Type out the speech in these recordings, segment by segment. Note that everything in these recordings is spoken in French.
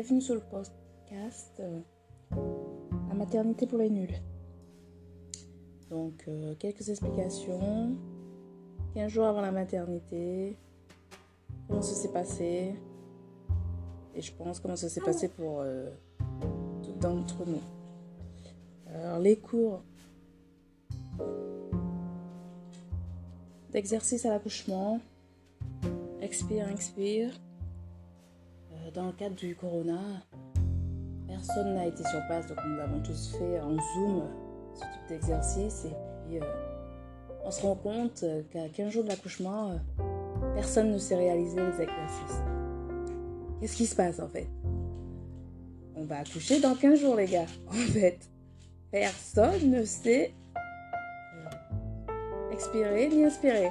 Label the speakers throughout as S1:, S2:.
S1: bienvenue sur le podcast euh, La maternité pour les nuls. Donc, euh, quelques explications. 15 jours avant la maternité, comment ça s'est passé? Et je pense comment ça s'est passé pour euh, tout d'entre nous. Alors, les cours d'exercice à l'accouchement. Expire, expire. Euh, dans le cadre du corona, personne n'a été sur place, donc nous avons tous fait en Zoom ce type d'exercice. Et puis, euh, on se rend compte qu'à 15 jours de l'accouchement, euh, personne ne sait réaliser les exercices. Qu'est-ce qui se passe en fait? On va accoucher dans 15 jours, les gars. En fait, personne ne sait expirer ni inspirer.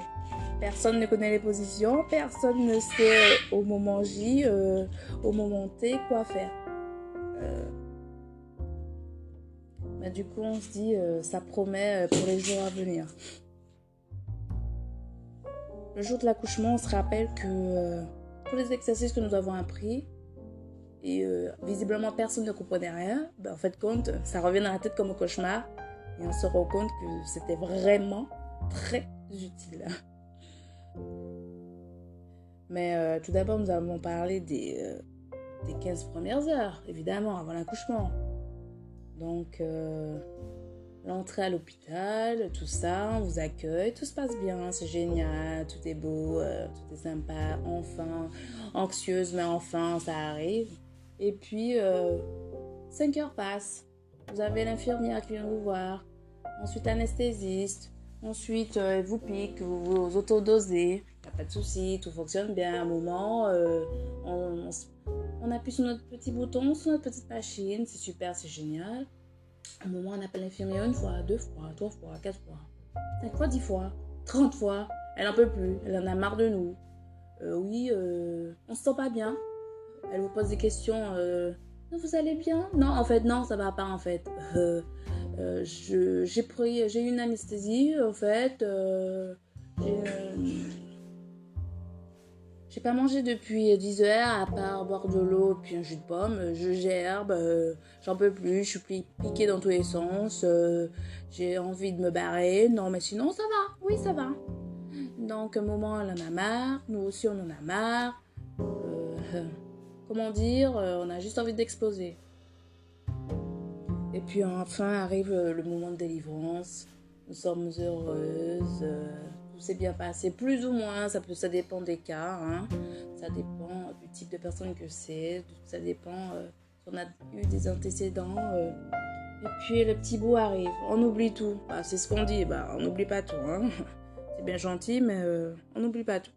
S1: Personne ne connaît les positions, personne ne sait au moment J, euh, au moment T, quoi faire. Euh, mais du coup, on se dit, euh, ça promet pour les jours à venir. Le jour de l'accouchement, on se rappelle que tous les exercices que nous avons appris, et visiblement personne ne comprenait rien, ben, en fait, compte, ça revient dans la tête comme un cauchemar, et on se rend compte que c'était vraiment très utile. Mais euh, tout d'abord, nous avons parlé des, euh, des 15 premières heures, évidemment, avant l'accouchement. Donc, euh, l'entrée à l'hôpital, tout ça, on vous accueille, tout se passe bien, c'est génial, tout est beau, tout est sympa, enfin, anxieuse, mais enfin, ça arrive. Et puis, 5 heures passent, vous avez l'infirmière qui vient vous voir, ensuite anesthésiste, Ensuite, euh, vous pique, vous vous autodosez, a pas de souci, tout fonctionne bien. À un moment, euh, on, appuie sur notre petit bouton, sur notre petite machine, c'est super, c'est génial. À un moment, on appelle l'infirmière une fois, deux fois, trois fois, quatre fois, cinq fois, dix fois, trente fois. Elle n'en peut plus, elle en a marre de nous. Euh, oui, on se sent pas bien. Elle vous pose des questions. vous allez bien? Non, en fait, non, ça va pas en fait. Euh, j'ai pris, j'ai eu une anesthésie en fait. Euh, euh, j'ai pas mangé depuis 10 heures à part boire de l'eau puis un jus de pomme. Je gerbe, j'en peux plus, je suis piquée dans tous les sens. j'ai envie de me barrer. Non, mais sinon ça va. Oui, ça va. Donc, un moment, elle en a marre. Nous aussi, on en a marre. comment dire On a juste envie d'exploser. Et puis enfin arrive le moment de délivrance. Nous sommes heureuses. Euh, tout s'est bien passé, plus ou moins. Ça, peut, ça dépend des cas. Hein. Ça dépend du type de personne que c'est. Ça dépend euh, si on a eu des antécédents. Euh. Et puis le petit bout arrive. On oublie tout. Bah, c'est ce qu'on dit. Bah, on n'oublie pas tout. Hein. C'est bien gentil, mais on n'oublie pas tout.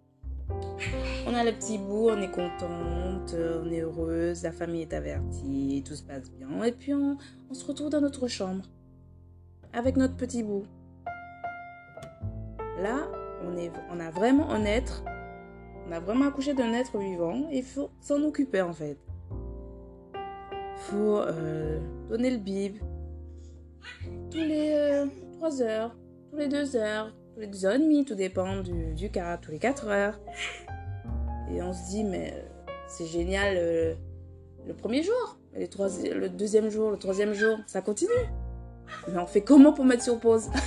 S1: On a le petit bout, on est contente, on est heureuse, la famille est avertie, tout se passe bien. Et puis on, se retrouve dans notre chambre avec notre petit bout. Là, on, a vraiment un être, on a vraiment accouché d'un être vivant et il faut s'en occuper en fait. Il faut euh, donner le bib tous les 3 euh, heures, tous les 2 heures, tous les 2 heures et demie, tout dépend du, du cas, tous les 4 heures. Et on se dit, mais euh, c'est génial euh, le premier jour, le deuxième jour, le troisième jour, ça continue. Mais on fait comment pour mettre sur pause?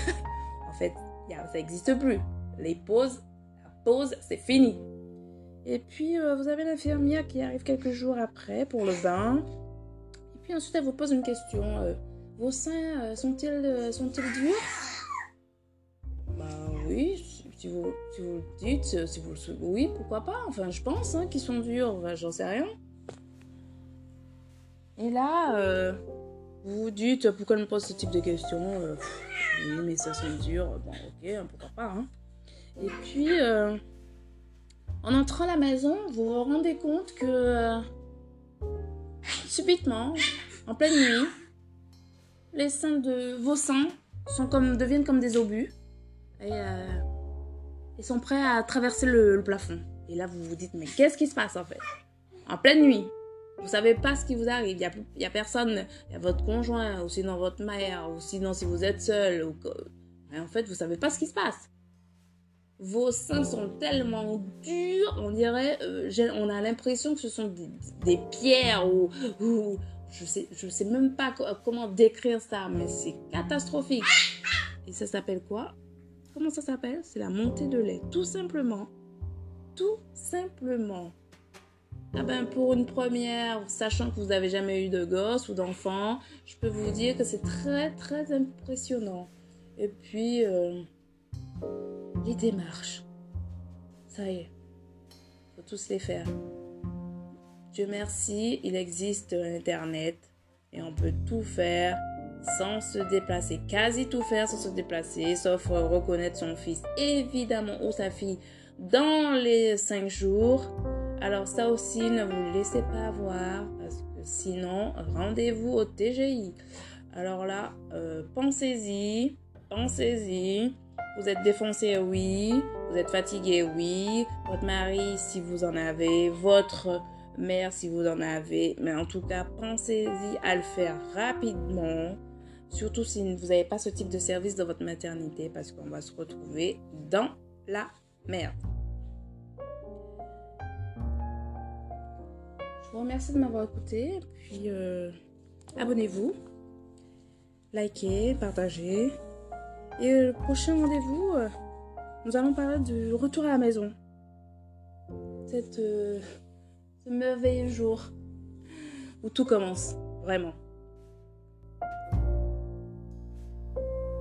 S1: En fait, ça n'existe plus. Les pauses, la pause, c'est fini. Et puis, euh, vous avez l'infirmière qui arrive quelques jours après pour le bain. Et puis ensuite, elle vous pose une question. vos seins sont-ils sont durs? Si vous, le dites, si vous oui, pourquoi pas. Enfin, je pense hein, qu'ils sont durs. j'en sais rien. Et là, euh, vous vous dites pourquoi elle me pose ce type de questions euh, Oui, mais ça sont dur. Bon, ok, hein, pourquoi pas. Hein. Et puis, euh, en entrant à la maison, vous vous rendez compte que subitement, en pleine nuit, les seins de vos seins sont comme, deviennent comme des obus. Et ils sont prêts à traverser le, plafond. Et là, vous vous dites, mais qu'est-ce qui se passe en fait? En pleine nuit. Vous savez pas ce qui vous arrive. Il n'y a, personne. Il y a votre conjoint, ou sinon votre mère, ou sinon si vous êtes seul. Ou... en fait, vous savez pas ce qui se passe. Vos seins sont tellement durs, on dirait, euh, on a l'impression que ce sont des, pierres ou, ou, je sais, je sais même pas comment décrire ça, mais c'est catastrophique. Et ça s'appelle quoi? Comment ça s'appelle? C'est la montée de lait, tout simplement. Tout simplement. Ah ben pour une première, sachant que vous n'avez jamais eu de gosse ou d'enfant, je peux vous dire que c'est très très impressionnant. Et puis euh, les démarches, ça y est, faut tous les faire. Dieu merci, il existe Internet et on peut tout faire sans se déplacer, quasi tout faire sans se déplacer, sauf reconnaître son fils évidemment ou sa fille dans les cinq jours. Alors ça aussi, ne vous laissez pas avoir parce que sinon, rendez-vous au TGI. Alors là, euh, pensez-y, pensez-y. Vous êtes défoncé, oui. Vous êtes fatigué, oui. Votre mari, si vous en avez. Votre mère, si vous en avez. Mais en tout cas, pensez-y à le faire rapidement. Surtout si vous n'avez pas ce type de service dans votre maternité parce qu'on va se retrouver dans la merde. Je vous remercie de m'avoir écouté. Puis euh, abonnez-vous, likez, partagez. Et le prochain rendez-vous, euh, nous allons parler du retour à la maison. Cette, euh, ce merveilleux jour où tout commence, vraiment.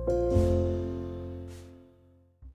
S1: Bye.